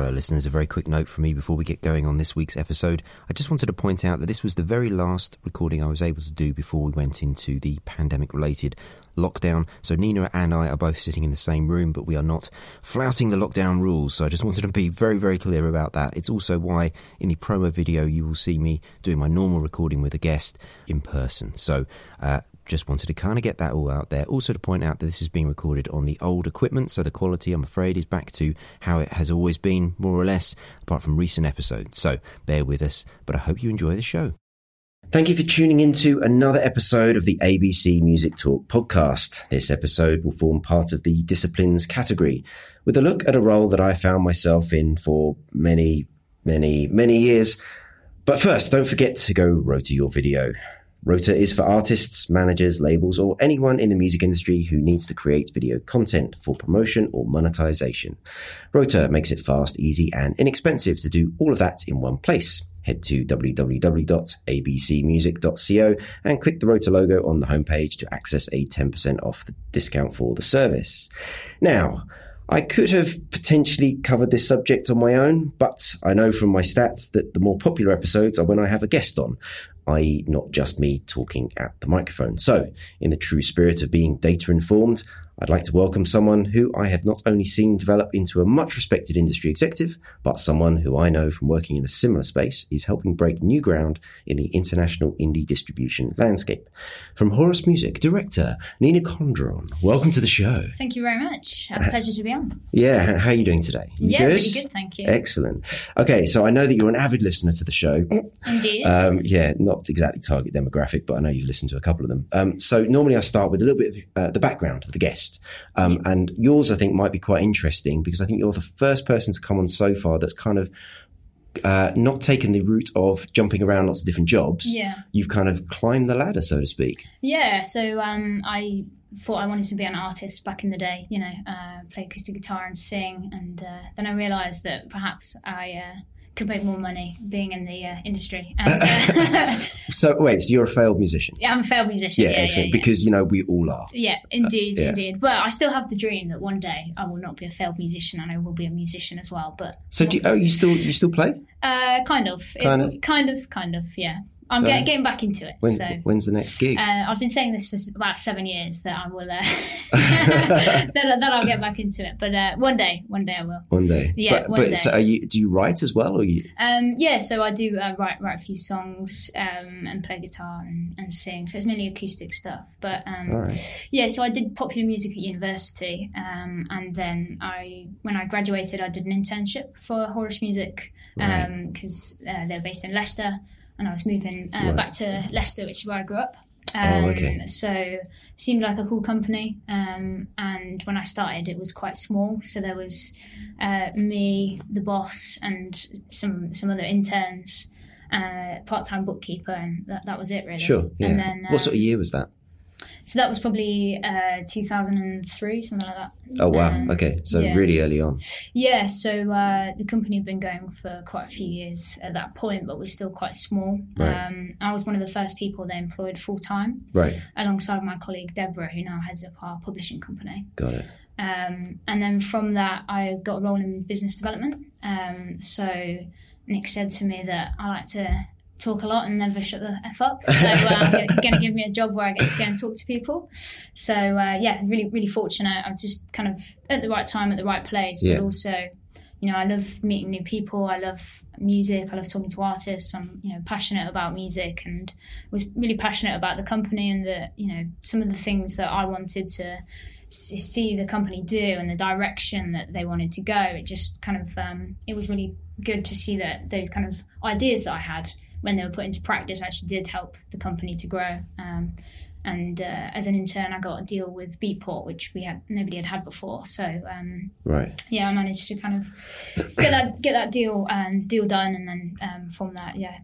Hello, listeners. A very quick note from me before we get going on this week's episode. I just wanted to point out that this was the very last recording I was able to do before we went into the pandemic related lockdown. So Nina and I are both sitting in the same room, but we are not flouting the lockdown rules. So I just wanted to be very, very clear about that. It's also why in the promo video you will see me doing my normal recording with a guest in person. So, uh, just wanted to kind of get that all out there. Also, to point out that this is being recorded on the old equipment, so the quality, I'm afraid, is back to how it has always been, more or less, apart from recent episodes. So, bear with us, but I hope you enjoy the show. Thank you for tuning into another episode of the ABC Music Talk podcast. This episode will form part of the disciplines category, with a look at a role that I found myself in for many, many, many years. But first, don't forget to go rotor your video. Rotor is for artists, managers, labels, or anyone in the music industry who needs to create video content for promotion or monetization. Rotor makes it fast, easy, and inexpensive to do all of that in one place. Head to www.abcmusic.co and click the Rotor logo on the homepage to access a 10% off discount for the service. Now, I could have potentially covered this subject on my own, but I know from my stats that the more popular episodes are when I have a guest on, i.e., not just me talking at the microphone. So, in the true spirit of being data informed, I'd like to welcome someone who I have not only seen develop into a much respected industry executive, but someone who I know from working in a similar space is helping break new ground in the international indie distribution landscape. From Horus Music, director Nina Condron, welcome to the show. Thank you very much. A pleasure to be on. Yeah, how are you doing today? You yeah, good? really good, thank you. Excellent. Okay, so I know that you're an avid listener to the show. Indeed. Um, yeah, not exactly target demographic, but I know you've listened to a couple of them. Um, so normally I start with a little bit of uh, the background of the guest. Um, and yours, I think, might be quite interesting because I think you're the first person to come on so far that's kind of uh, not taken the route of jumping around lots of different jobs. Yeah. You've kind of climbed the ladder, so to speak. yeah, so um, I thought I wanted to be an artist back in the day, you know, uh, play acoustic guitar and sing. And uh, then I realised that perhaps I uh, could make more money being in the uh, industry. And, uh, So, wait, so you're a failed musician? yeah, I'm a failed musician. Yeah, Yeah, excellent. yeah, Because, you know, we all are. yeah. indeed, yeah. indeed. But I still have the dream that one day I will not be a failed musician and I will be a musician as well. But So, do you, oh, you still you still play? uh, kind of, It- Kind of? kind of, kind of, yeah. I'm get, getting back into it. When, so when's the next gig? Uh, I've been saying this for about seven years that I will uh, that, that I'll get back into it, but uh, one day, one day I will. one day. yeah, but, one but day. So, are you? Do you write as well, or you? Um, yeah, so I do uh, write write a few songs um, and play guitar and, and sing. So it's mainly acoustic stuff. But um, right. yeah, so I did popular music at university, um, and then I when I graduated, I did an internship for Horus Music Right. because uh, they're based in Leicester, and I was moving uh, Right. back to Leicester, which is where I grew up. Oh, Um, okay. So seemed like a cool company, um, and when I started, it was quite small. So there was uh, me, the boss, and some some other interns, uh, part time bookkeeper, and that, that was it really. Sure. Yeah. And then what sort of um, year was that? So that was probably uh, 2003, something like that. Oh wow. um, okay. So yeah. really early on. Yeah, so uh, the company had been going for quite a few years at that point, but was still quite small. Right. Um, I was one of the first people they employed full time, Right. alongside my colleague Deborah, who now heads up our publishing company. Got it. Um, and then from that, I got a role in business development. Um, so Nick said to me that I like to talk a lot and never shut the f up. So uh, going to give me a job where I get to go and talk to people. So uh, yeah, really really fortunate. I'm just kind of at the right time at the right place, Yeah. but also. You know, I love meeting new people. I love music. I love talking to artists. I'm, you know, passionate about music and was really passionate about the company and the, you know, some of the things that I wanted to see the company do and the direction that they wanted to go. It just kind of um, it was really good to see that those kind of ideas that I had when they were put into practice actually did help the company to grow. Um, and uh, as an intern, I got a deal with Beatport, which we had nobody had had before. So um, Right. yeah, I managed to kind of get that get that deal um, deal done, and then um, from that, yeah,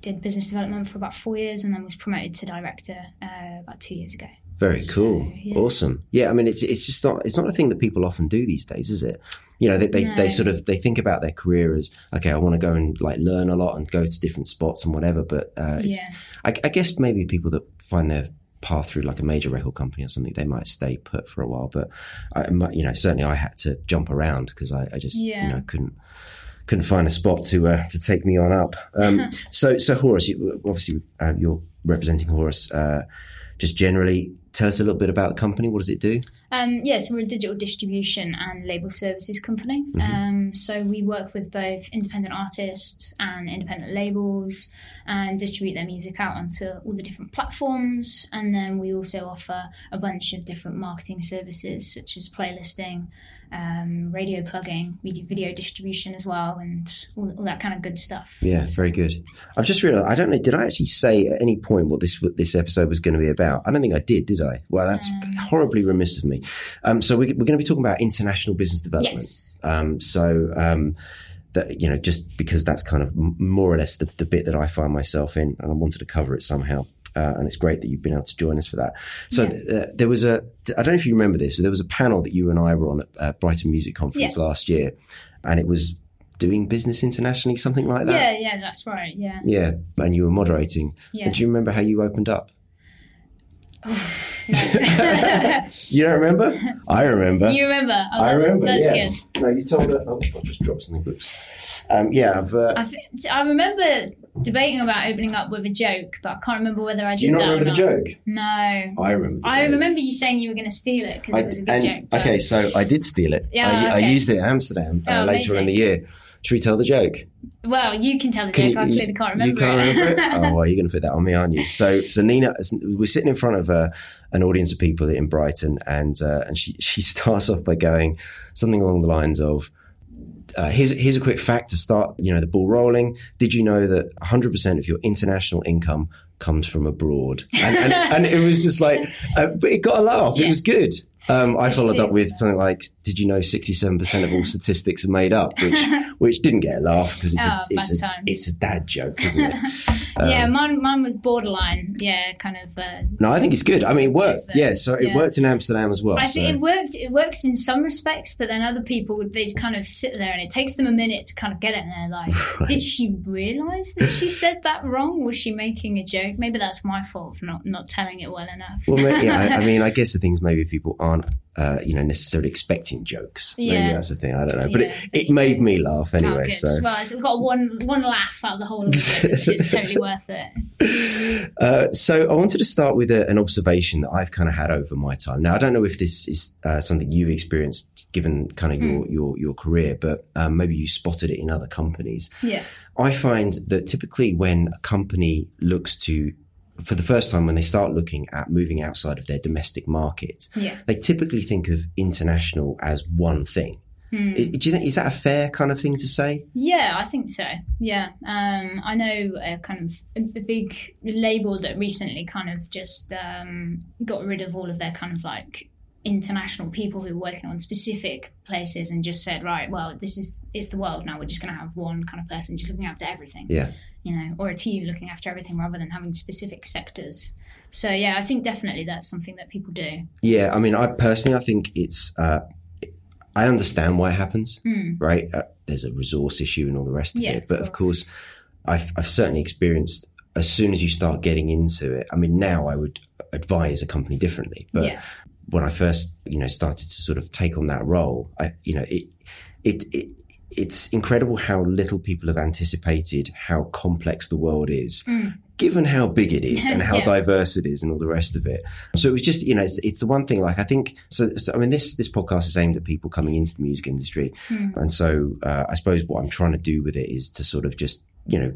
did business development for about four years, and then was promoted to director uh, about two years ago. Very cool. yeah. Awesome. Yeah, I mean it's it's just not it's not a thing that people often do these days, is it? You know, they they, they sort of they think about their career as okay, I want to go and like learn a lot and go to different spots and whatever. But uh, it's, Yeah. I, I guess maybe people that find their path through like a major record company or something, they might stay put for a while. But I, you know, certainly I had to jump around because I, I, just Yeah. you know couldn't couldn't find a spot to uh, to take me on up. Um, so so Horus, you, obviously uh, you're representing Horus. Uh, just generally, tell us a little bit about the company. What does it do? Um, yes, we're a digital distribution and label services company. Um, so we work with both independent artists and independent labels and distribute their music out onto all the different platforms. And then we also offer a bunch of different marketing services such as playlisting, um, radio plugging, we do video distribution as well, and all, all that kind of good stuff. Yeah, very good. I've just realised. I don't know. Did I actually say at any point what this what this episode was going to be about? I don't think I did. Did I? Well, that's horribly remiss of me. Um, so we, we're going to be talking about international business development. Yes. Um, so um, that you know, just because that's kind of more or less the, the bit that I find myself in, and I wanted to cover it somehow. Uh, and it's great that you've been able to join us for that. So uh, there was a, I don't know if you remember this, but there was a panel that you and I were on at uh, Brighton Music Conference Yeah. last year, and it was doing business internationally, something like that. Yeah, yeah, that's right. Yeah. Yeah, and you were moderating. Yeah. And do you remember how you opened up? No. You don't remember? I remember. you remember? Oh, I remember. That's yeah. good. No, you told her. Oh, I just dropped something. Um, yeah, I've. Uh, I, th- I remember debating about opening up with a joke, but I can't remember whether I did do you not remember the joke? No. I remember. I joke. remember you saying you were going to steal it because it was a good and- joke. but- Okay, so I did steal it. Yeah, I, I used it in Amsterdam uh, Oh, later in the year. Should we tell the joke? Well, you can tell the Can joke. I clearly can't remember You can't it. remember it? Oh, well, you're going to put that on me, aren't you? So, so Nina, we're sitting in front of uh, an audience of people in Brighton, and uh, and she she starts off by going something along the lines of. Uh, here's here's a quick fact to start you know the ball rolling. Did you know that 100 percent of your international income comes from abroad? And, and, and it was just like, uh, but it got a laugh. It was good. Um, I followed up with something like, "Did you know 67 percent of all statistics are made up?" Which which didn't get a laugh because it's Oh, a it's a, it's a dad joke, isn't it? Um, yeah, mine, mine was borderline. Yeah, kind of. Uh, No, I think it's good. I mean, it worked. Yeah, so it Yeah. worked in Amsterdam as well. I so. think it worked. It works in some respects, but then other people they kind of sit there and it takes them a minute to kind of get it. And they're like, Right. "Did she realise that she said that wrong? Was she making a joke? Maybe that's my fault for not not telling it well enough." Well, yeah, I, I mean, I guess the thing is maybe people aren't, uh, you know, necessarily expecting jokes. Maybe Yeah. that's the thing. I don't know, but Yeah, it, it made me laugh anyway. so, Well, it's got one one laugh out of the whole of it. It's, totally worth it. uh, so I wanted to start with a, an observation that I've kind of had over my time. Now, I don't know if this is uh, something you've experienced, given kind of Hmm. your your your career, but um, maybe you spotted it in other companies. Yeah. I find that typically when a company looks to, for the first time, when they start looking at moving outside of their domestic market, Yeah. they typically think of international as one thing. Hmm. I- Do you think is that a fair kind of thing to say? Yeah, I think so. Yeah, um, I know a kind of a, a big label that recently kind of just um, got rid of all of their kind of like international people who were working on specific places and just said, right, well, this is it's the world now. We're just going to have one kind of person just looking after everything, Yeah, you know, or a team looking after everything rather than having specific sectors. So yeah, I think definitely that's something that people do. yeah. I mean, I personally, I think it's. Uh, I understand why it happens, Hmm. right? Uh, there's a resource issue and all the rest of Yeah, it, but of course. course, I've, I've certainly experienced. As soon as you start getting into it, I mean, now I would advise a company differently, but yeah, when I first, you know, started to sort of take on that role, I, you know, it, it, it, it's incredible how little people have anticipated how complex the world is, given how big it is and how Yeah. diverse it is and all the rest of it. So it was just, you know, it's, it's the one thing. Like I think, so, so I mean, this this podcast is aimed at people coming into the music industry, and so uh, I suppose what I'm trying to do with it is to sort of just, you know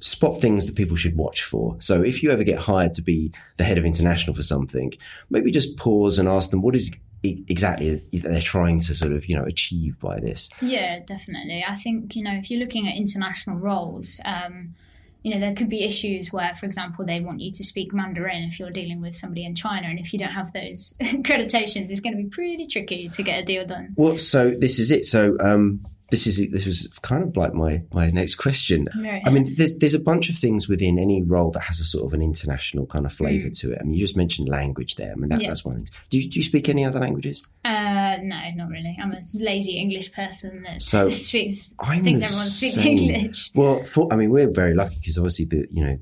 spot things that people should watch for. So if you ever get hired to be the head of international for something, maybe just pause and ask them what is exactly that they're trying to sort of you know achieve by this. Yeah, definitely. I think, you know, if you're looking at international roles, um, you know, there could be issues where, for example, they want you to speak Mandarin if you're dealing with somebody in China. And if you don't have those accreditations, it's going to be pretty tricky to get a deal done. Well, so this is it. So um, this is this was kind of like my my next question. Right. I mean, there's there's a bunch of things within any role that has a sort of an international kind of flavour to it. I mean, you just mentioned language there. I mean, that, Mm. Yeah. that's one of the things. Do you, do you speak any other languages? Uh, no, not really. I'm a lazy English person that So, speaks, I'm thinks everyone speaks same. English. Well, for, I mean, we're very lucky because obviously the you know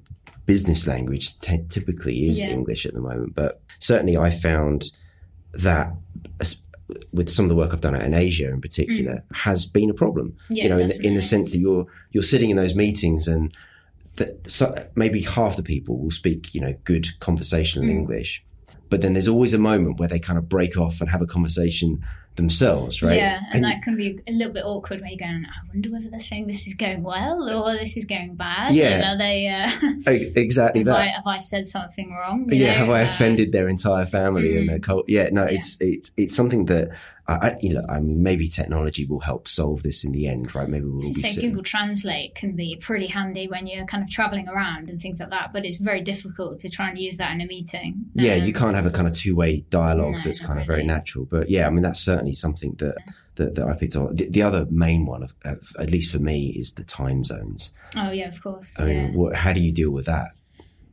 business language t- typically is Yeah. English at the moment. But certainly, I found that with some of the work I've done out in Asia, in particular, has been a problem. Mm. Yeah, you know, in the, in the sense that you're you're sitting in those meetings and that so, maybe half the people will speak, you know, good conversational Mm. English, but then there's always a moment where they kind of break off and have a conversation themselves, right? Yeah, and, that can be a little bit awkward when you're going, I wonder whether they're saying this is going well or this is going bad. Yeah. And are they, uh, exactly have, that. I, have I said something wrong? Yeah, know? have I Uh, offended their entire family and mm. their cult? Yeah, no, it's it's it's something that I, I you know, I mean, maybe technology will help solve this in the end, right? Maybe we'll all be say sitting. Google Translate can be pretty handy when you're kind of traveling around and things like that, but it's very difficult to try and use that in a meeting. Yeah, Um, you can't have a kind of two way dialogue No, that's kind of very natural. But yeah, I mean, that's certainly something that. That, that I picked up. The, the other main one, of, of, at least for me, is the time zones. Oh yeah, of course. I mean, yeah. what, how do you deal with that?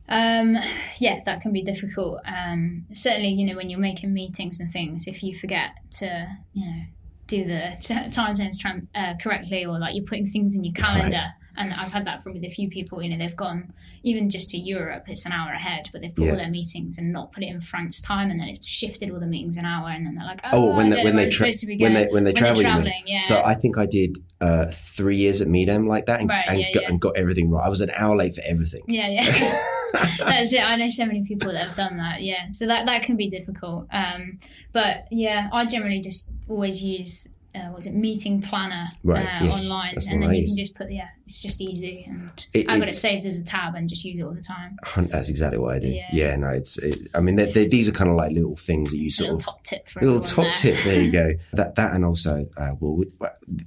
Um, yeah, that can be difficult. Um, certainly, you know, when you're making meetings and things, if you forget to, you know, do the t- time zones tran- uh, correctly, or like you're putting things in your calendar. And I've had that from with a few people. You know, they've gone even just to Europe, it's an hour ahead, but they've put Yeah. all their meetings and not put it in Frank's time, and then it's shifted all the meetings an hour, and then they're like, oh, Oh, when don't when they tra- supposed to be when they when they When travel, they're traveling, yeah. So I think I did uh, three years at Midem like that, and, Right, and, yeah, got, and got everything right. I was an hour late for everything. Yeah, yeah. That's it. I know so many people that have done that. Yeah, so that that can be difficult. Um, but yeah, I generally just always use uh, was it meeting planner Right, uh, yes, online, that's and then you can just put yeah, it's just easy, and It- I've got it saved as a tab and just use it all the time. That's exactly what I do. Yeah, Yeah. no, it's. It, I mean, they're, they're, these are kind of like little things that you A sort little of top tip for A little top there. tip. There you go. That that and also, uh, well, we,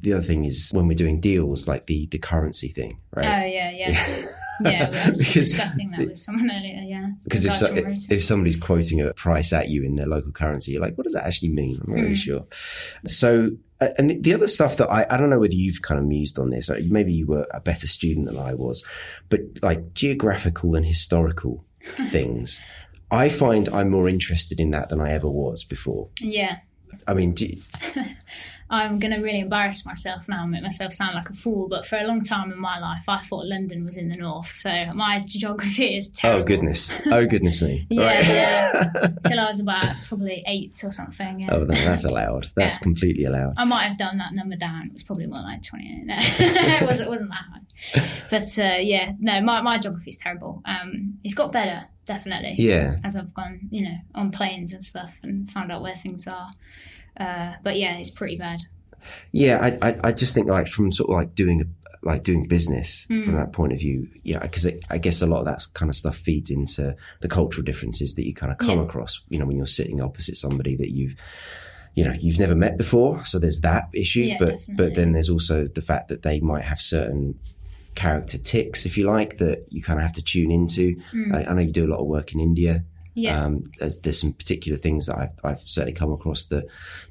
the other thing is when we're doing deals, like the the currency thing, right? Oh right? yeah, yeah, yeah. we was Because- discussing that with someone earlier. Yeah, Because if, so, if if somebody's quoting a price at you in their local currency, you're like, what does that actually mean? I'm not really Mm. sure. So, uh, and the- the other stuff that I, I don't know whether you've kind of mused on this, maybe you were a better student than I was, but like geographical and historical things, I find I'm more interested in that than I ever was before. yeah. I mean, do, I'm going to really embarrass myself now and make myself sound like a fool, but for a long time in my life, I thought London was in the north. So my geography is terrible. oh goodness, oh goodness me, Yeah, Right. yeah. Till I was about probably eight or something. Yeah. Oh, that's allowed. That's Yeah. completely allowed. I might have done that number down. It was probably more like 28. No, it, wasn't, it wasn't that high. But uh, yeah, no, my, my geography is terrible. Um, it's got better, definitely, Yeah, as I've gone, you know, on planes and stuff and found out where things are. Uh, but yeah, it's pretty bad. yeah. I, I, I just think like from sort of like doing a, like doing business Mm. from that point of view, yeah, because I guess a lot of that kind of stuff feeds into the cultural differences that you kind of come Yeah. across. You know, when you're sitting opposite somebody that you've you know you've never met before so there's that issue Yeah, but definitely. but then there's also the fact that they might have certain character tics if you like that you kind of have to tune into Mm. I, I know you do a lot of work in india Yeah. um, there's, there's some particular things that I've, I've certainly come across that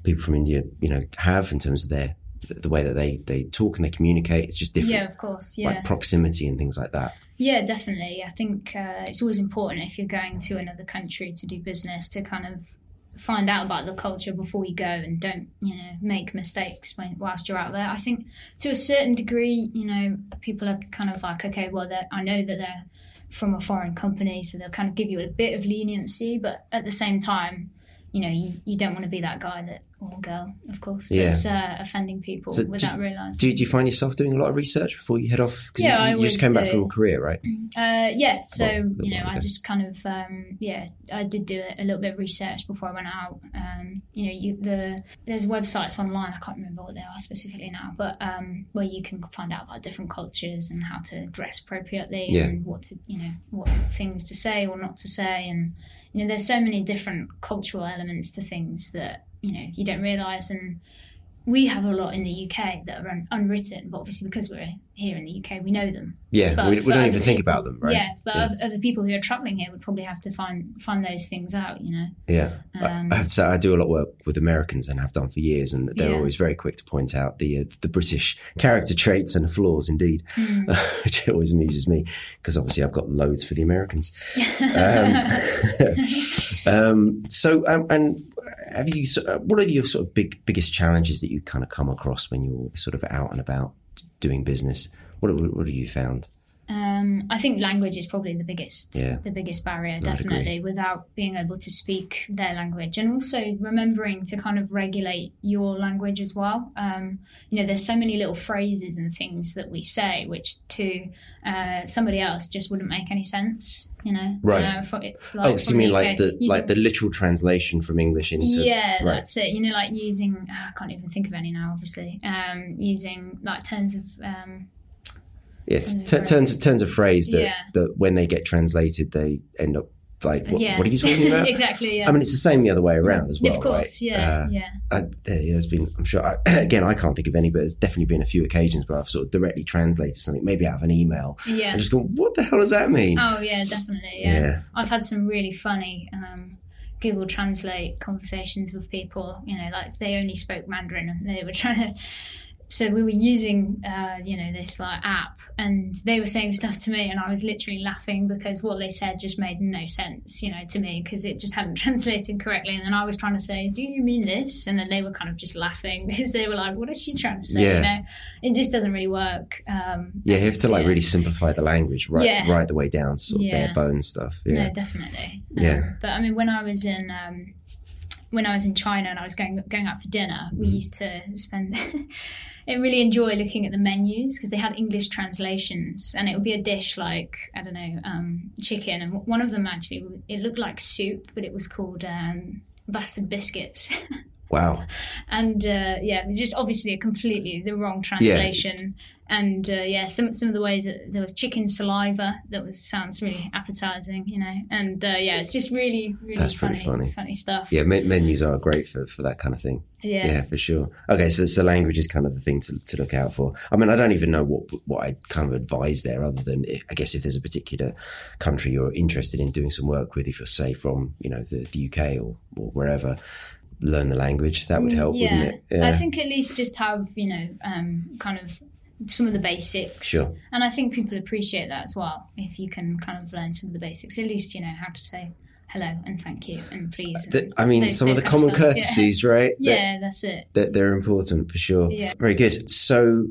people from India, you know, have in terms of their the, the way that they, they talk and they communicate. It's just different, yeah, of course. Yeah. like proximity and things like that. Yeah, definitely. I think uh, it's always important if you're going to another country to do business to kind of find out about the culture before you go and don't, you know, make mistakes when, whilst you're out there. I think to a certain degree, you know, people are kind of like, okay, well, I know that they're from a foreign company, so they'll kind of give you a bit of leniency, but at the same time, you know, you, you don't want to be that guy that, or girl, of course, Yeah. that's uh, offending people So do- without realising. Do, you- do you find yourself doing a lot of research before you head off? 'Cause Yeah, you, I you just came back from a Korea, right? Uh, yeah, so Well, you know, I ago. just kind of um, yeah, I did do a little bit of research before I went out. Um, you know, you, the there's websites online. I can't remember what they are specifically now, but um, where you can find out about different cultures and how to dress appropriately Yeah. and what to you know what things to say or not to say, and you know, there's so many different cultural elements to things that you know you don't realize and. We have a lot in the UK that are un- unwritten, but obviously because we're here in the UK, we know them. Yeah, But we, we don't even think about them, right? Yeah, but Yeah. Other, other people who are traveling here would probably have to find find those things out. You know. Yeah, Um, I, I have to say I do a lot of work with Americans and have done for years, and they're Yeah. always very quick to point out the uh, the British character traits and flaws, indeed, Mm. which always amuses me because obviously I've got loads for the Americans. Um, um, so, um, and have you? uh, What are your sort of big biggest challenges that you kind of come across when you're sort of out and about doing business? What what, what have you found? Um, I think language is probably the biggest, Yeah. the biggest barrier, definitely, without being able to speak their language, and also remembering to kind of regulate your language as well. Um, you know, there's so many little phrases and things that we say, which to uh, somebody else just wouldn't make any sense. You know, Right. Uh, for, it's like oh, so you mean like the using- like the literal translation from English into yeah, right. that's it. You know, like using I can't even think of any now. Obviously, um, using like terms of um, Yes, t- phrase. turns turns of phrase that, Yeah. that when they get translated, they end up like, what, yeah. what are you talking about? exactly. Yeah. I mean, it's the same the other way around as well, of course, right? yeah, Uh, yeah, I, there, there's been, I'm sure, I, again, I can't think of any, but there's definitely been a few occasions where I've sort of directly translated something, maybe out of an email, yeah. and just gone, what the hell does that mean? Oh yeah, definitely. Yeah. Yeah. I've had some really funny um, Google Translate conversations with people. You know, like they only spoke Mandarin and they were trying to. So we were using, uh, you know, this like app, and they were saying stuff to me, and I was literally laughing because what they said just made no sense, you know, to me because it just hadn't translated correctly. And then I was trying to say, "Do you mean this?" And then they were kind of just laughing because they were like, "What is she trying to say?" Yeah. You know, it just doesn't really work. Um, yeah, you have to like yeah. really simplify the language right, Yeah. right the way down sort of Yeah. bare bones stuff. Yeah. No, definitely. Yeah. Um, but I mean, when I was in um, when I was in China and I was going going out for dinner, we Mm-hmm. used to spend and really enjoy looking at the menus because they had English translations, and it would be a dish like I don't know um, chicken, and one of them actually it looked like soup, but it was called um, bastard biscuits. Wow. and uh, yeah, it was just obviously a completely the wrong translation. And uh, yeah, some some of the ways that there was chicken saliva that was sounds really appetizing, you know. And uh, yeah, it's just really really That's pretty funny, funny. stuff. Yeah, me- menus are great for, for that kind of thing. yeah, Yeah, for sure. Okay, so so language is kind of the thing to, to look out for. I mean, I don't even know what what I kind of advise there, other than if, I guess if there's a particular country you're interested in doing some work with, if you're say from you know the, the UK or, or wherever, learn the language. That would help, Mm, yeah. wouldn't it? I think at least just have you know um, kind of some of the basics. Sure. And I think people appreciate that as well if you can kind of learn some of the basics. At least you know how to say hello and thank you and please. The- I mean, those- some of the common stuff. Yeah. courtesies, right? They're- Yeah, that's it. they're, they're important for sure. Yeah. Very good. So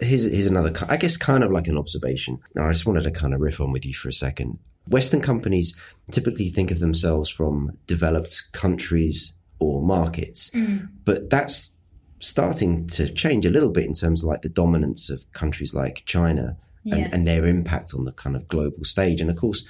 here's here's another, I guess, kind of like an observation. Now, I just wanted to kind of riff on with you for a second. Western companies typically think of themselves from developed countries or markets, Mm. but that's starting to change a little bit in terms of like the dominance of countries like China and, and their impact on the kind of global stage. And of course,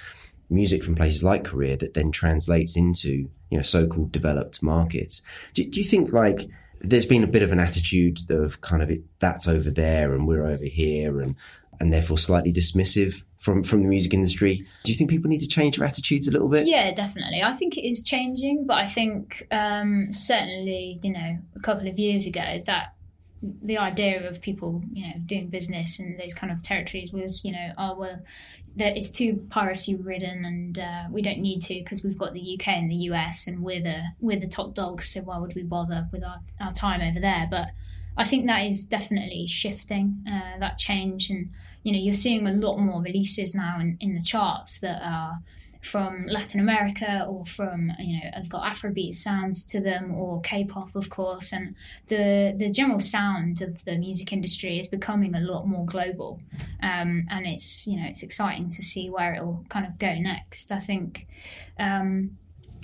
music from places like Korea that then translates into you know so-called developed markets. Do, do you think like there's been a bit of an attitude of kind of it that's over there and we're over here and and therefore slightly dismissive from from the music industry? Do you think people need to change their attitudes a little bit? Yeah, definitely. I think it is changing, but I think um, certainly, you know, a couple of years ago, that the idea of people, you know, doing business in those kind of territories was, you know, oh well, that it's too piracy ridden, and uh, we don't need to because we've got the UK and the US, and we're the we're the top dogs, so why would we bother with our, our time over there? But I think that is definitely shifting uh, that change, and you know, you're seeing a lot more releases now in, in the charts that are from Latin America or from you know I've got Afrobeat sounds to them or K-pop of course. And the the general sound of the music industry is becoming a lot more global. Um, and it's you know it's exciting to see where it will kind of go next. I think um,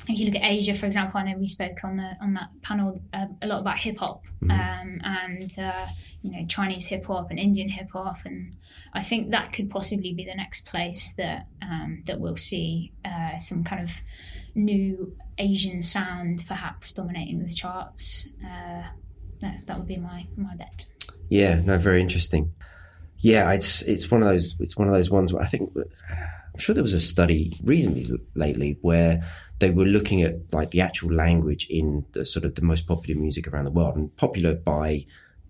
if you look at Asia for example I know we spoke on the on that panel uh, a lot about hip hop um, and uh, you know Chinese hip hop and Indian hip hop and I think that could possibly be the next place that um, that we'll see uh, some kind of new Asian sound, perhaps dominating the charts. Uh, that, that would be my my bet. Yeah, no, very interesting. Yeah, it's it's one of those it's one of those ones where I think I'm sure there was a study reasonably lately where they were looking at like the actual language in the sort of the most popular music around the world and popular by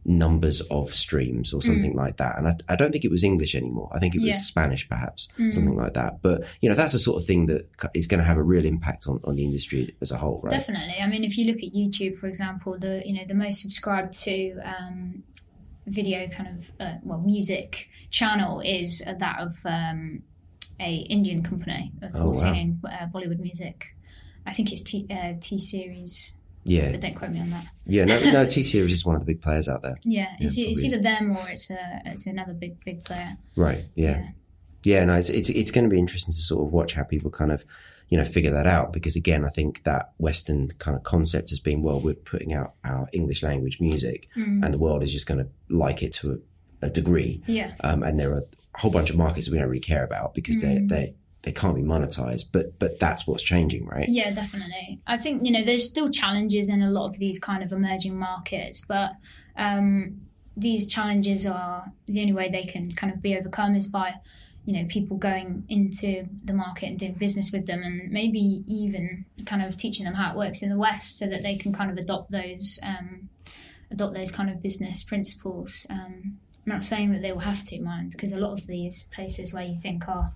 numbers of streams or something like that. And I, I don't think it was English anymore. I think it was Yeah. Spanish, perhaps something like that. But you know, that's the sort of thing that is going to have a real impact on, on the industry as a whole, right? Definitely. I mean, if you look at YouTube, for example, the you know the most subscribed to um, video kind of uh, well music channel is that of um, a Indian company of Oh, course wow. singing uh, Bollywood music. I think it's T uh, T series, Yeah, but don't quote me on that. yeah. No, no. T Series is one of the big players out there. Yeah, it's, Yeah, it's probably either them or it's a, it's another big big player. Right. Yeah. Yeah, no, it's, it's it's going to be interesting to sort of watch how people kind of you know figure that out because again, I think that Western kind of concept has been well, we're putting out our English language music, Mm. and the world is just going to like it to a, a degree, Yeah. um, and there are a whole bunch of markets we don't really care about because Mm. they they can't be monetized, but but that's what's changing, right? Yeah, definitely. I think you know there's still challenges in a lot of these kind of emerging markets, but um, these challenges are the only way they can kind of be overcome is by you know people going into the market and doing business with them, and maybe even kind of teaching them how it works in the West, so that they can kind of adopt those um, adopt those kind of business principles. Um, I'm not saying that they will have to, mind, because a lot of these places where you think are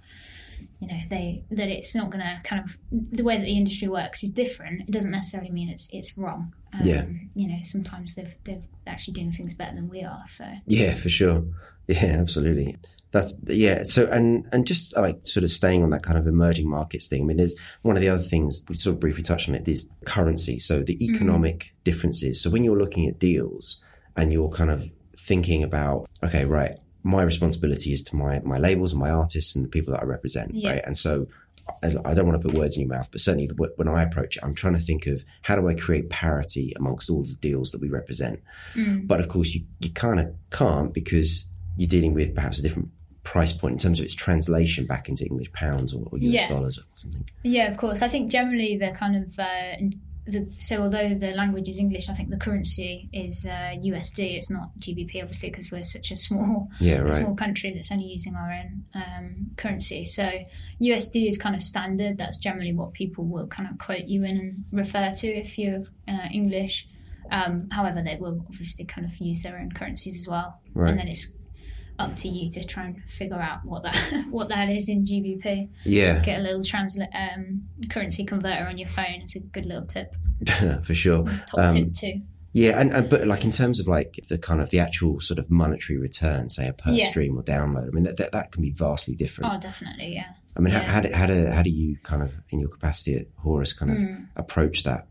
you know they that it's not going to kind of the way that the industry works is different it doesn't necessarily mean it's it's wrong um, Yeah. you know sometimes they've they're actually doing things better than we are so Yeah, for sure. Yeah, absolutely. That's yeah. So and and just uh, like sort of staying on that kind of emerging markets thing. I mean, there's one of the other things we sort of briefly touched on it is currency. So the economic differences. So when you're looking at deals and you're kind of thinking about okay, right, my responsibility is to my my labels and my artists and the people that I represent, Yeah. right? And so. I don't want to put words in your mouth, but certainly the- when I approach it, I'm trying to think of how do I create parity amongst all the deals that we represent. mm, But of course, you, you kind of can't because you're dealing with perhaps a different price point in terms of its translation back into English pounds or, or US Yeah. dollars or something. yeah of course i think generally the kind of uh, the, so although the language is english i think the currency is uh, usd it's not gbp obviously because we're such a small Yeah, a small country that's only using our own um, currency. So USD is kind of standard. That's generally what people will kind of quote you in and refer to if you're uh, English. Um, however, they will obviously kind of use their own currencies as well, Right. and then it's up to you to try and figure out what that what that is in GBP. Yeah, Get a little transla- um, currency converter on your phone. It's a good little tip. for sure. It's top Um, tip too. Yeah, and, and but like in terms of like the kind of the actual sort of monetary return, say a per Yeah. stream or download. I mean, that, that that can be vastly different. Oh, definitely, yeah. I mean, yeah. how, how, do, how do how do you kind of in your capacity at Horus kind of Mm. approach that?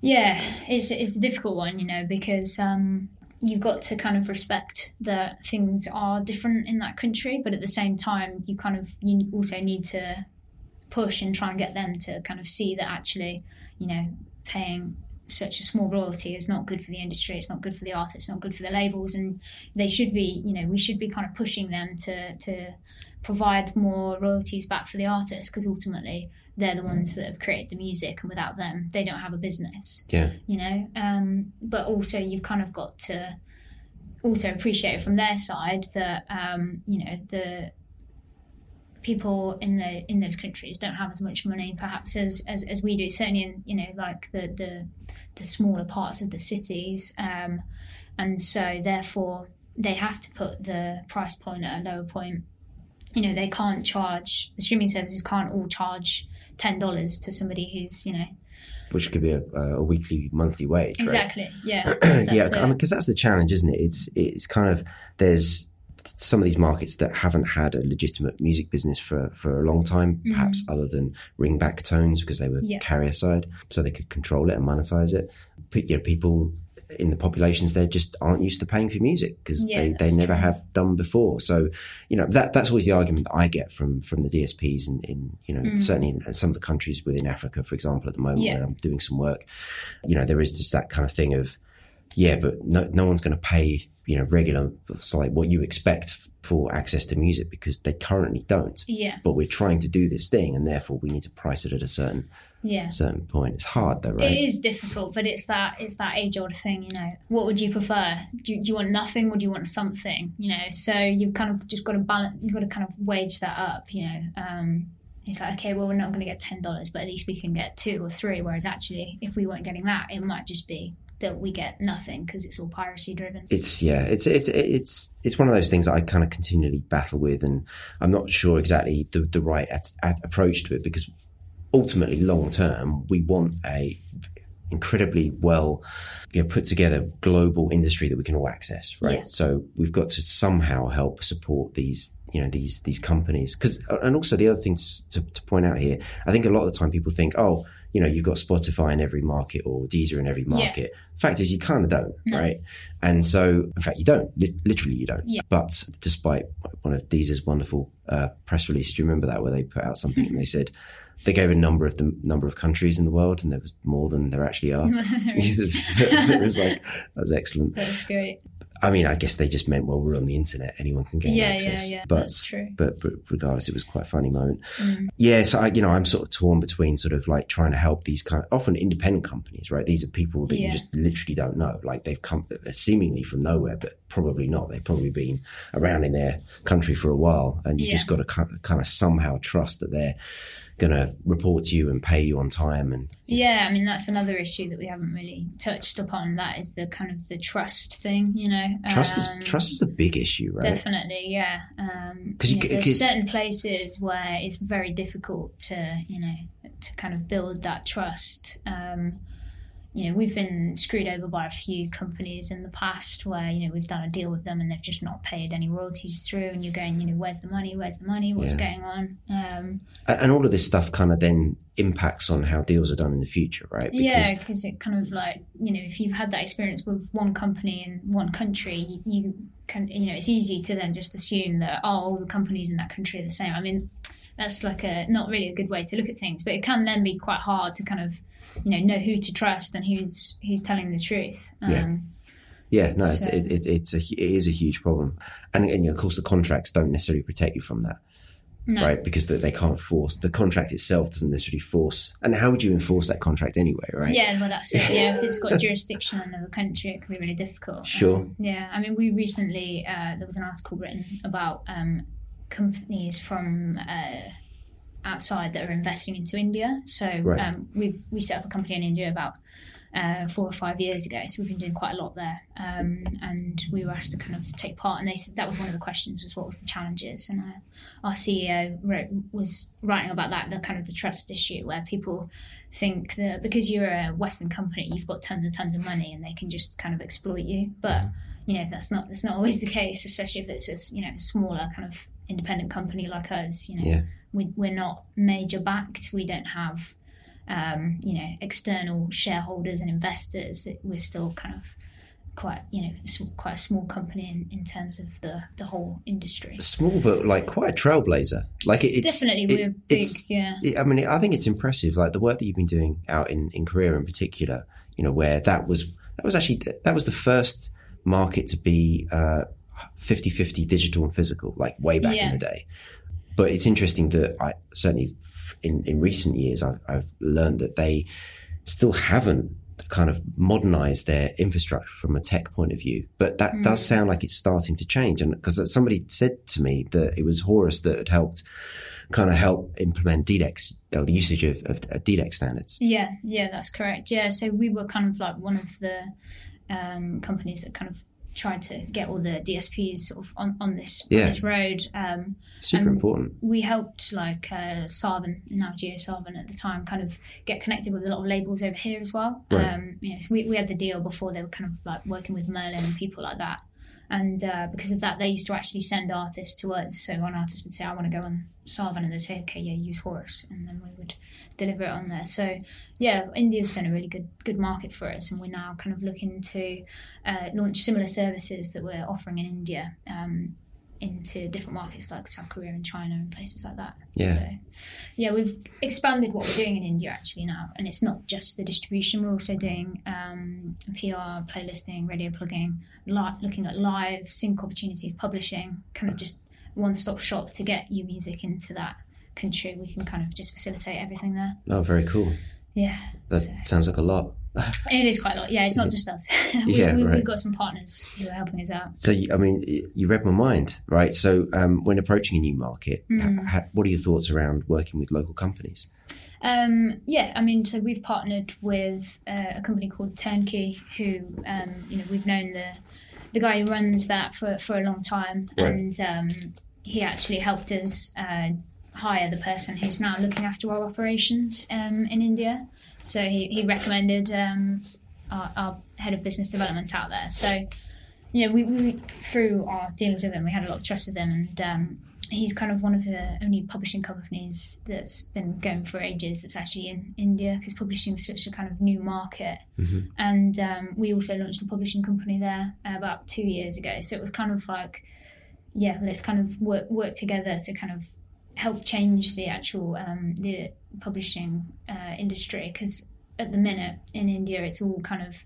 Yeah, it's it's a difficult one, you know, because um, you've got to kind of respect that things are different in that country, but at the same time, you kind of you also need to push and try and get them to kind of see that actually, you know, paying such a small royalty is not good for the industry. It's not good for the artists. It's not good for the labels, and they should be, you know, we should be kind of pushing them to to provide more royalties back for the artists because ultimately they're the ones that have created the music, and without them, they don't have a business. Yeah, you know? Um, but also you've kind of got to also appreciate from their side that um, you know the people in the in those countries don't have as much money perhaps as as, as we do certainly in you know like the the, the smaller parts of the cities. Um, and so therefore they have to put the price point at a lower point you know they can't charge the streaming services can't all charge ten dollars to somebody who's you know which could be a, a weekly, monthly wage. right? exactly yeah yeah, That's I mean, because that's the challenge, isn't it? It's it's kind of there's some of these markets that haven't had a legitimate music business for for a long time, perhaps other than ringback tones because they were Mm-hmm. Yeah. carrier side, so they could control it and monetize it. But you know, people in the populations there just aren't used to paying for music because Yeah, they, they never true. have done before. So you know that that's always the argument that I get from from the DSPs in, in you know Mm. certainly in some of the countries within Africa, for example, at the moment Yeah. where I'm doing some work. You know, there is just that kind of thing of yeah, but no, no one's going to pay, you know, regular, so like what you expect for access to music because they currently don't. yeah But we're trying to do this thing, and therefore we need to price it at a certain yeah certain point. It's hard though, right? It is difficult, but it's that it's that age old thing, you know. What would you prefer? Do you, do you want nothing, or do you want something? You know. So you've kind of just got to balance. You've got to kind of wage that up. You know. Um, it's like okay, well, we're not going to get ten dollars, but at least we can get two or three. Whereas actually, if we weren't getting that, it might just be that we get nothing because it's all piracy driven. It's yeah, it's it's it's it's one of those things that I kind of continually battle with, and I'm not sure exactly the the right at, at approach to it because ultimately, long term, we want a incredibly well you know, put together global industry that we can all access, right? Yeah. So we've got to somehow help support these you know these these companies because and also the other thing to, to, to point out here, I think a lot of the time people think, oh, you know, you've got Spotify in every market or Deezer in every market. Fact is, you kind of don't, No. right? And so, in fact, you don't. Li- literally, you don't. Yeah. But despite one of Deezer's wonderful uh, press releases, do you remember that where they put out something and they said they gave a number of the number of countries in the world, and there was more than there actually are. There is. it was like that was excellent. That's great. I mean, I guess they just meant well, we're on the internet, anyone can get Yeah, access. yeah, yeah, But, that's true. But, but regardless, it was quite a funny moment. Mm. Yeah, so I, you know, I'm sort of torn between sort of like trying to help these kind of often independent companies, right? These are people that you just literally don't know. Like they've come seemingly from nowhere, but probably not. They've probably been around in their country for a while, and you Yeah. just got to kind of somehow trust that they're going to report to you and pay you on time. And Yeah, I mean that's another issue that we haven't really touched upon. That is the kind of the trust thing, you know. trust is Um, trust is a big issue, right? Definitely, yeah. Um, 'Cause you know, there's certain places where it's very difficult to, you know, to kind of build that trust. Um, you know, we've been screwed over by a few companies in the past where you know we've done a deal with them and they've just not paid any royalties through, and you're going, you know, where's the money? Where's the money? What's Yeah. going on? Um, And, and all of this stuff kind of then impacts on how deals are done in the future, right? Because yeah, because it kind of like you know if you've had that experience with one company in one country, you, you can you know it's easy to then just assume that oh all the companies in that country are the same. I mean that's like a not really a good way to look at things, but it can then be quite hard to kind of you know know who to trust and who's who's telling the truth. Um, Yeah. Yeah, no, it's, So- it, it, it's a it is a huge problem, and, and of course the contracts don't necessarily protect you from that, No. right? Because they, they can't force the contract itself doesn't necessarily force. And how would you enforce that contract anyway, right? Yeah, well, that's it. Yeah, if it's got jurisdiction in another country, it can be really difficult. Sure. Um, yeah, I mean, we recently uh, there was an article written about um, companies from uh, outside that are investing into India. So Right. um, we we set up a company in India about. Uh, four or five years ago, so we've been doing quite a lot there, um, and we were asked to kind of take part. And they said that was one of the questions: was what was the challenges? And uh, our CEO wrote, was writing about that, the kind of the trust issue, where people think that because you're a Western company, you've got tons and tons of money, and they can just kind of exploit you. But you know that's not that's not always the case, especially if it's a you know a smaller kind of independent company like us. You know, Yeah. We, we're not major backed. We don't have um, you know external shareholders and investors. We're still kind of quite you know quite a small company in, in terms of the the whole industry. Small, but like quite a trailblazer. Like it, it's Definitely, it- we're big. Yeah. it- I mean, I think it's impressive. Like the work that you've been doing out in, in Korea, in particular. You know, where that was that was actually that was the first market to be uh, 50-50 digital and physical, like way back in the day. But it's interesting that I certainly in in recent years I've, I've learned that they still haven't kind of modernized their infrastructure from a tech point of view. But that does sound like it's starting to change. And because somebody said to me that it was Horus that had helped kind of help implement DDEX, or the usage of, of, of DDEX standards. Yeah, yeah, that's correct. Yeah, so we were kind of like one of the um, companies that kind of tried to get all the DSPs sort of on, on this Yeah. on this road. Um, Super important. we helped like uh, Saavn, now JioSaavn at the time, kind of get connected with a lot of labels over here as well. Right. Um, you know, so we, we had the deal before they were kind of like working with Merlin and people like that. And uh, because of that, they used to actually send artists to us. So one artist would say, "I want to go on Saavn," and they'd say, "Okay, yeah, use Horus," and then we would deliver it on there. So yeah, India's been a really good good market for us, and we're now kind of looking to uh, launch similar services that we're offering in India um, into different markets like South Korea and China and places like that. Yeah. So yeah, we've expanded what we're doing in India actually now, and it's not just the distribution. We're also doing um, PR, playlisting, radio plugging, li- looking at live sync opportunities, publishing, kind of just one-stop shop to get your music into that country. We can kind of just facilitate everything there. Oh, very cool. Yeah, That so- sounds like a lot. it is quite a lot. Yeah, it's not just us. we, Yeah, we, right. We've got some partners who are helping us out. So, I mean, you read my mind, right? So, um, when approaching a new market, Mm. ha- what are your thoughts around working with local companies? Um, yeah, I mean, so we've partnered with uh, a company called Turnkey, who um, you know we've known the the guy who runs that for, for a long time, Right. and um, he actually helped us uh, hire the person who's now looking after our operations um, in India. So he he recommended um, our, our head of business development out there. So you know, we, we through our dealings with him, we had a lot of trust with him, and um, he's kind of one of the only publishing companies that's been going for ages that's actually in India because publishing is such a kind of new market. Mm-hmm. And um, we also launched a publishing company there about two years ago. So it was kind of like, yeah, let's kind of work work together to kind of help change the actual um, the publishing uh, industry because at the minute in India it's all kind of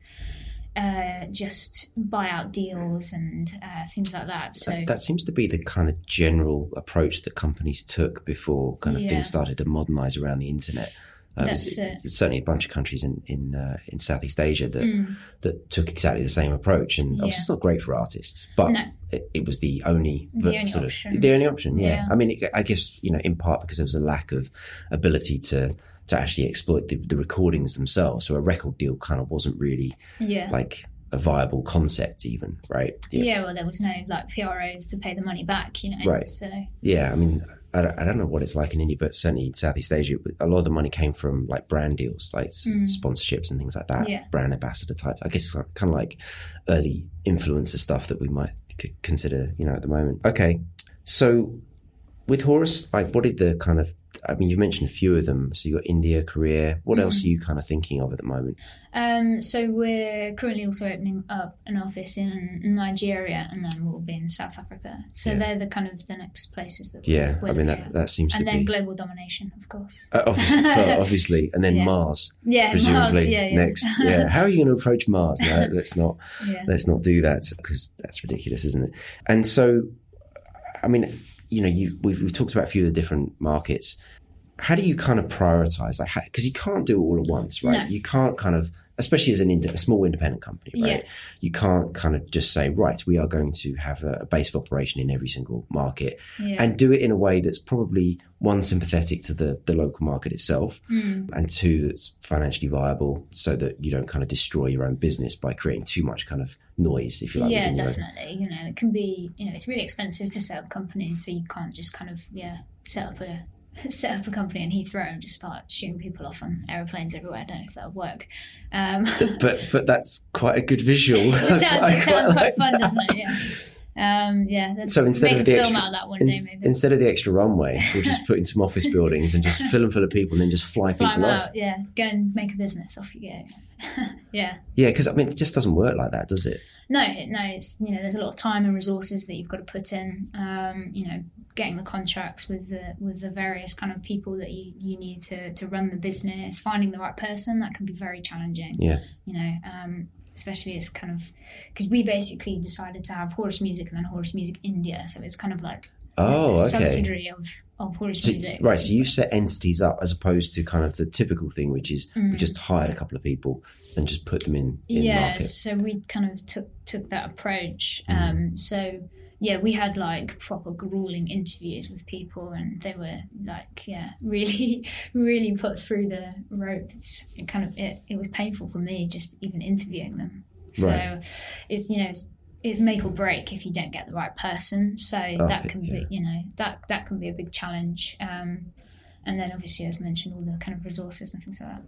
uh, just buyout deals and uh, things like that. So that, that, seems to be the kind of general approach that companies took before kind of Yeah. things started to modernize around the internet. Uh, That's it. certainly a bunch of countries in in, uh, in Southeast Asia that Mm. that took exactly the same approach, and obviously Yeah. it's not great for artists, but No. it, it was the only The ver- only sort option. of the only option. Yeah, Yeah. I mean, it, I guess you know, in part because there was a lack of ability to to actually exploit the, the recordings themselves, so a record deal kind of wasn't really yeah. like a viable concept, even right? yeah. well, there was no like PROs to pay the money back, you know. Right. So Yeah, I mean, I don't, I don't know what it's like in India, but certainly in Southeast Asia, a lot of the money came from like brand deals, like Mm. sponsorships and things like that, Yeah. brand ambassador type. I guess kind of like early influencer stuff that we might c- consider, you know, at the moment. Okay, so with Horus, like, what did the kind of I mean, you've mentioned a few of them. So you've got India, Korea. What Mm. else are you kind of thinking of at the moment? Um, so we're currently also opening up an office in Nigeria, and then we'll be in South Africa. So Yeah. they're the kind of the next places that Yeah, I mean that at. that seems and then be global domination, of course. uh, obviously, obviously, and then Yeah. Mars. Yeah, presumably Mars, yeah, yeah. next. Yeah, how are you going to approach Mars? No, let's not yeah. let's not do that because that's ridiculous, isn't it? And so, I mean, you know, you we've, we've talked about a few of the different markets. How do you kind of prioritize? Like, because you can't do it all at once, right? No. You can't kind of, especially as an ind- a small independent company, right? Yeah. You can't kind of just say, right, we are going to have a, a base of operation in every single market yeah. and do it in a way that's probably one sympathetic to the the local market itself Mm, and two that's financially viable so that you don't kind of destroy your own business by creating too much kind of noise if you like yeah, your own- definitely. You know, it can be. You know, it's really expensive to set up companies, so you can't just kind of yeah set up a set up a company in Heathrow and just start shooting people off on aeroplanes everywhere. I don't know if that would work. Um, but but that's quite a good visual it sounds, it sounds like quite fun, that. doesn't it? Yeah. Um, yeah. So instead of the film extra- out of that one In- day, maybe. instead of the extra runway we'll just put in some office buildings and just fill them full of people and then just fly, Fly people off yeah. Go and make a business. Off you go. yeah. yeah because i mean it just doesn't work like that does it No, it- no, it's you know, there's a lot of time and resources that you've got to put in. Um, you know, getting the contracts with the with the various kind of people that you, you need to to run the business, finding the right person that can be very challenging. Yeah. You know, um, especially as kind of because we basically decided to have Horus Music and then Horus Music India, so it's kind of like oh a okay subsidiary of of Horus so, Music. right so you've set entities up as opposed to kind of the typical thing which is we Mm. just hired a couple of people and just put them in in yeah market so we kind of took took that approach Mm. um so yeah we had like proper grueling interviews with people and they were like yeah really really put through the ropes. It kind of it, it was painful for me just even interviewing them. So Right. it's you know it's, it's make or break if you don't get the right person. So that can yeah. be you know that that can be a big challenge. Um and then obviously as mentioned all the kind of resources and things like that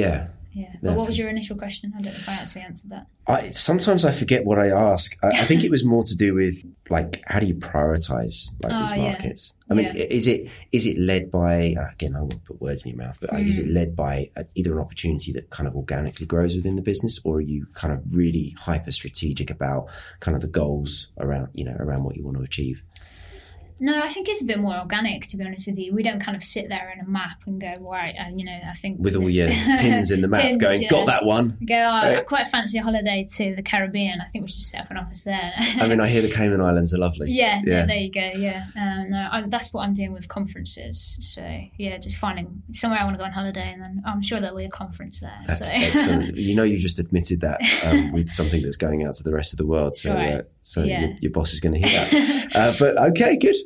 yeah yeah but what was your initial question i don't know if i actually answered that I, sometimes I forget what I ask. I, I think it was more to do with like how do you prioritize like Ah, these yeah. markets? I mean, Yeah. is it is it led by uh, again? I won't put words in your mouth, but uh, is Mm. it led by uh either an opportunity that kind of organically grows within the business, or are you kind of really hyper strategic about kind of the goals around you know around what you want to achieve? No, I think it's a bit more organic, to be honest with you. We don't kind of sit there in a map and go, right, uh, you know, I think. With all your pins in the map, Pins, going, yeah. got that one. Go, oh, I quite fancy a holiday to the Caribbean. I think we should set up an office there. I mean, I hear the Cayman Islands are lovely. yeah, Yeah. there you go. Yeah, um, no, I, that's what I'm doing with conferences. So yeah, just finding somewhere I want to go on holiday, and then I'm sure there'll be a conference there. That's so. excellent. You know, you just admitted that um, with something that's going out to the rest of the world. So, Right. uh, so Yeah. your, your boss is going to hear that. Uh, but okay, good.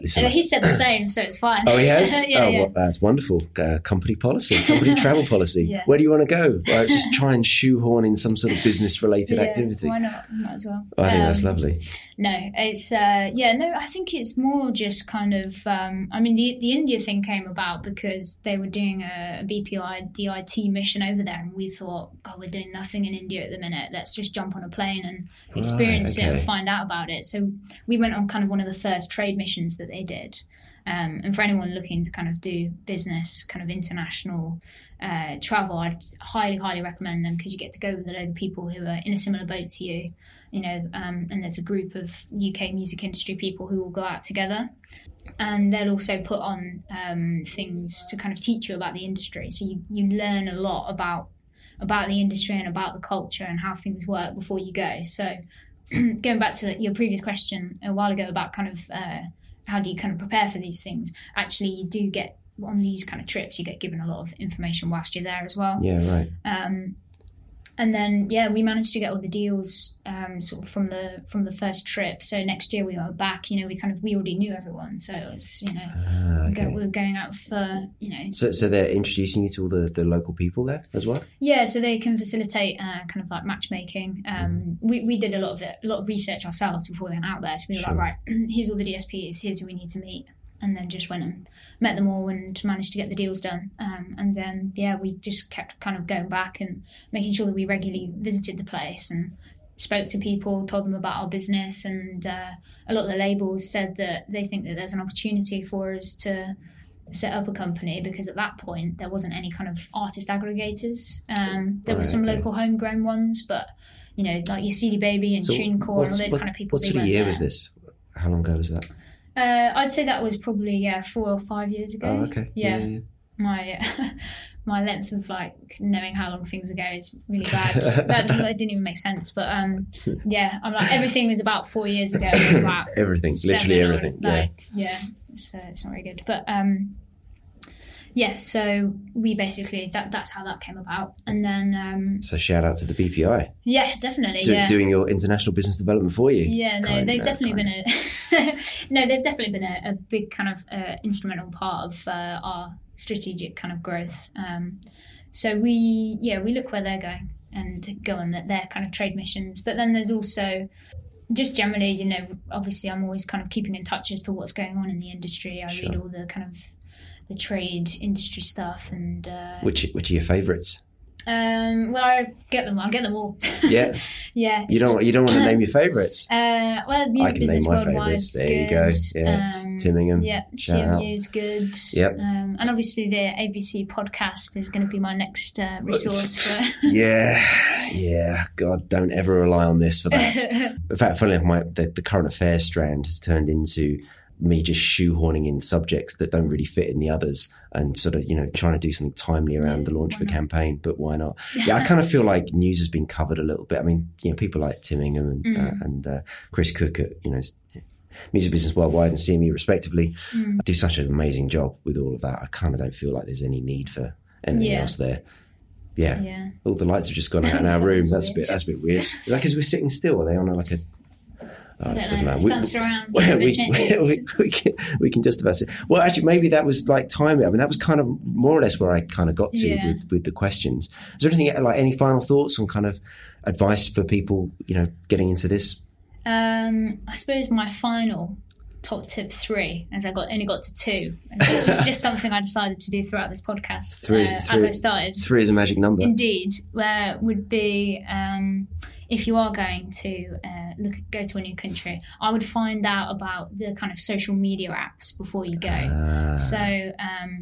Listen, he said the same, so it's fine. oh, he has. yeah, oh, yeah. well, that's wonderful. Uh, company policy, company travel policy. Yeah. Where do you want to go? Well, just try and shoehorn in some sort of business-related Yeah, activity. Why not? Might as well. I think that's Um, lovely. No, it's uh, yeah, no. I think it's more just kind of. Um, I mean, the the India thing came about because they were doing a, a BPI DIT mission over there, and we thought, God, we're doing nothing in India at the minute. Let's just jump on a plane and experience it and okay. find out about it. So we went on kind of one of the first trade missions that they did. Um, and for anyone looking to kind of do business, kind of international uh, travel, I'd highly, highly recommend them because you get to go with a load of people who are in a similar boat to you, you know, um, and there's a group of UK music industry people who will go out together. And they'll also put on um, things to kind of teach you about the industry. So you, you learn a lot about about the industry and about the culture and how things work before you go. So going back to your previous question a while ago about kind of uh, how do you kind of prepare for these things, actually you do get on these kind of trips you get given a lot of information whilst you're there as well. Yeah, right. Um, and then yeah, we managed to get all the deals um, sort of from the from the first trip. So next year we were back. You know, we kind of we already knew everyone, so it was you know Ah, okay. we were going out for you know So, so they're introducing you to all the, the local people there as well. Yeah, so they can facilitate uh, kind of like matchmaking. Um, we, we did a lot of it, a lot of research ourselves before we went out there. So we were Sure. like, right, here's all the DSPs, here's who we need to meet, and then just went and met them all and managed to get the deals done. Um, and then yeah, we just kept kind of going back and making sure that we regularly visited the place and spoke to people, told them about our business, and uh, a lot of the labels said that they think that there's an opportunity for us to set up a company because at that point there wasn't any kind of artist aggregators. Um, there was Right, some okay. local homegrown ones, but you know, like your CD Baby and So TuneCore and all those what- kind of people. What sort of year there. was this? How long ago was that? Uh, I'd say that was probably yeah four or five years ago. Oh, okay. Yeah, yeah. my my length of like knowing how long things ago is really bad. that, that didn't even make sense. But um, yeah, I'm like everything was about four years ago. About everything, literally everything. yeah. Like, yeah, it's, uh, it's not very good. But um, yeah, so we basically that that's how that came about, and then um, So shout out to the BPI yeah, definitely, do, yeah. doing your international business development for you. Yeah, no, Kind, they've uh, definitely kind. been a no, they've definitely been a, a big kind of uh, instrumental part of uh, our strategic kind of growth. Um, so we, yeah, we look where they're going and go on their, their kind of trade missions. But then there's also just generally, you know, obviously I'm always kind of keeping in touch as to what's going on in the industry. I read all the kind of the trade industry stuff and uh, Which which are your favourites? um, well, I get them. I get them all. Yeah, yeah. you don't just- you don't want to name your favourites. Uh, well, I music can business name my favourites. There you go. Yeah, Um, Tim Ingham. yeah. CMU is good. Yep. Um, and obviously the ABC podcast is going to be my next uh, resource for. Yeah, yeah. God, don't ever rely on this for that. In fact, funnily enough, my the, the current affairs strand has turned into me just shoehorning in subjects that don't really fit in the others and sort of, you know, trying to do something timely around Yeah, the launch of a campaign, but why not? Yeah, I kind of feel like news has been covered a little bit. I mean, you know, people like Tim Ingham and, Mm. uh, and uh, Chris Cooke at, you know, Music Business Worldwide and CMU respectively Mm. do such an amazing job with all of that. I kind of don't feel like there's any need for anything Yeah. else there. Yeah. yeah. All the lights have just gone out in our room. That's That's a bit. That's a bit weird. Is that because we're sitting still? Are they on a, like a? I it doesn't know. matter. We, around. we, we, we, can, we can just about say. Well, actually, maybe that was like timing. I mean, that was kind of more or less where I kind of got to Yeah. with, with the questions. Is there anything like any final thoughts on kind of advice for people, you know, getting into this? Um, I suppose my final top tip three, as I got only got to two, and it's just, just something I decided to do throughout this podcast Three is- uh, as I started. Three is a magic number. Indeed, where would be um, if you are going to uh, look go to a new country, I would find out about the kind of social media apps before you go. Ah, So, um,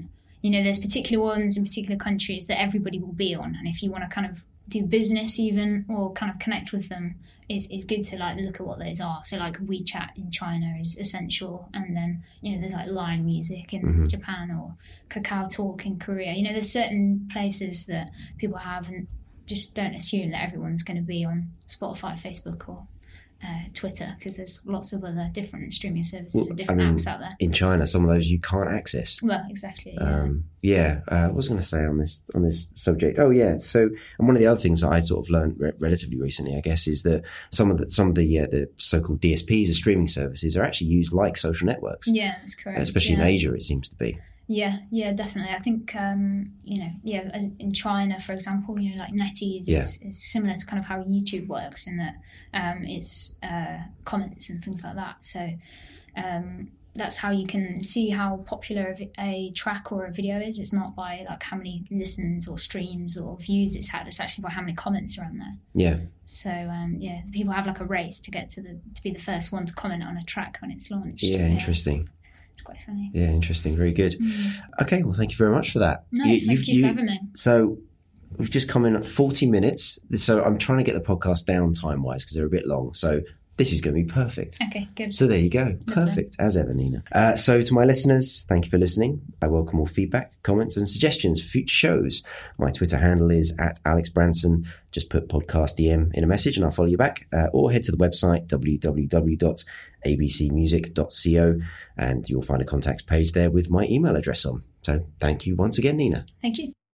you know, there's particular ones in particular countries that everybody will be on, and if you want to kind of do business even or kind of connect with them, it's, it's good to like look at what those are. So, like WeChat in China is essential, and then you know there's like Line Music in Mhm. Japan or Kakao Talk in Korea. You know, there's certain places that people have, and just don't assume that everyone's going to be on Spotify, Facebook, or uh, Twitter because there's lots of other different streaming services Well, and different I mean, apps out there. in China, some of those you can't access. Well, exactly. Yeah. Um, yeah, uh, what was I going to say on this on this subject? Oh, yeah. So, and one of the other things that I sort of learned re- relatively recently, I guess, is that some of the some of the uh, the so-called DSPs, or streaming services, are actually used like social networks, yeah, that's correct. especially yeah. in Asia. It seems to be. Yeah, yeah, definitely. I think um, you know, yeah, as in China, for example, you know, like NetEase Yeah. is, is similar to kind of how YouTube works in that um, it's uh, comments and things like that. So um, that's how you can see how popular a, a track or a video is. It's not by like how many listens or streams or views it's had. It's actually by how many comments are on there. Yeah. So um, yeah, people have like a race to get to the to be the first one to comment on a track when it's launched. Yeah, interesting. It's quite funny. Yeah, interesting. Very good. Mm. Okay, well, thank you very much for that. No, thank you, for having me. So we've just come in at 40 minutes. So I'm trying to get the podcast down time wise because they're a bit long. So this is going to be perfect. Okay, good. So there you go. Perfect, as ever, Nina. Uh, so to my listeners, thank you for listening. I welcome all feedback, comments, and suggestions for future shows. My Twitter handle is at Alex Branson. Just put podcast DM in a message and I'll follow you back. Uh, or head to the website www.abcmusic.co and you'll find a contacts page there with my email address on. So thank you once again, Nina. Thank you.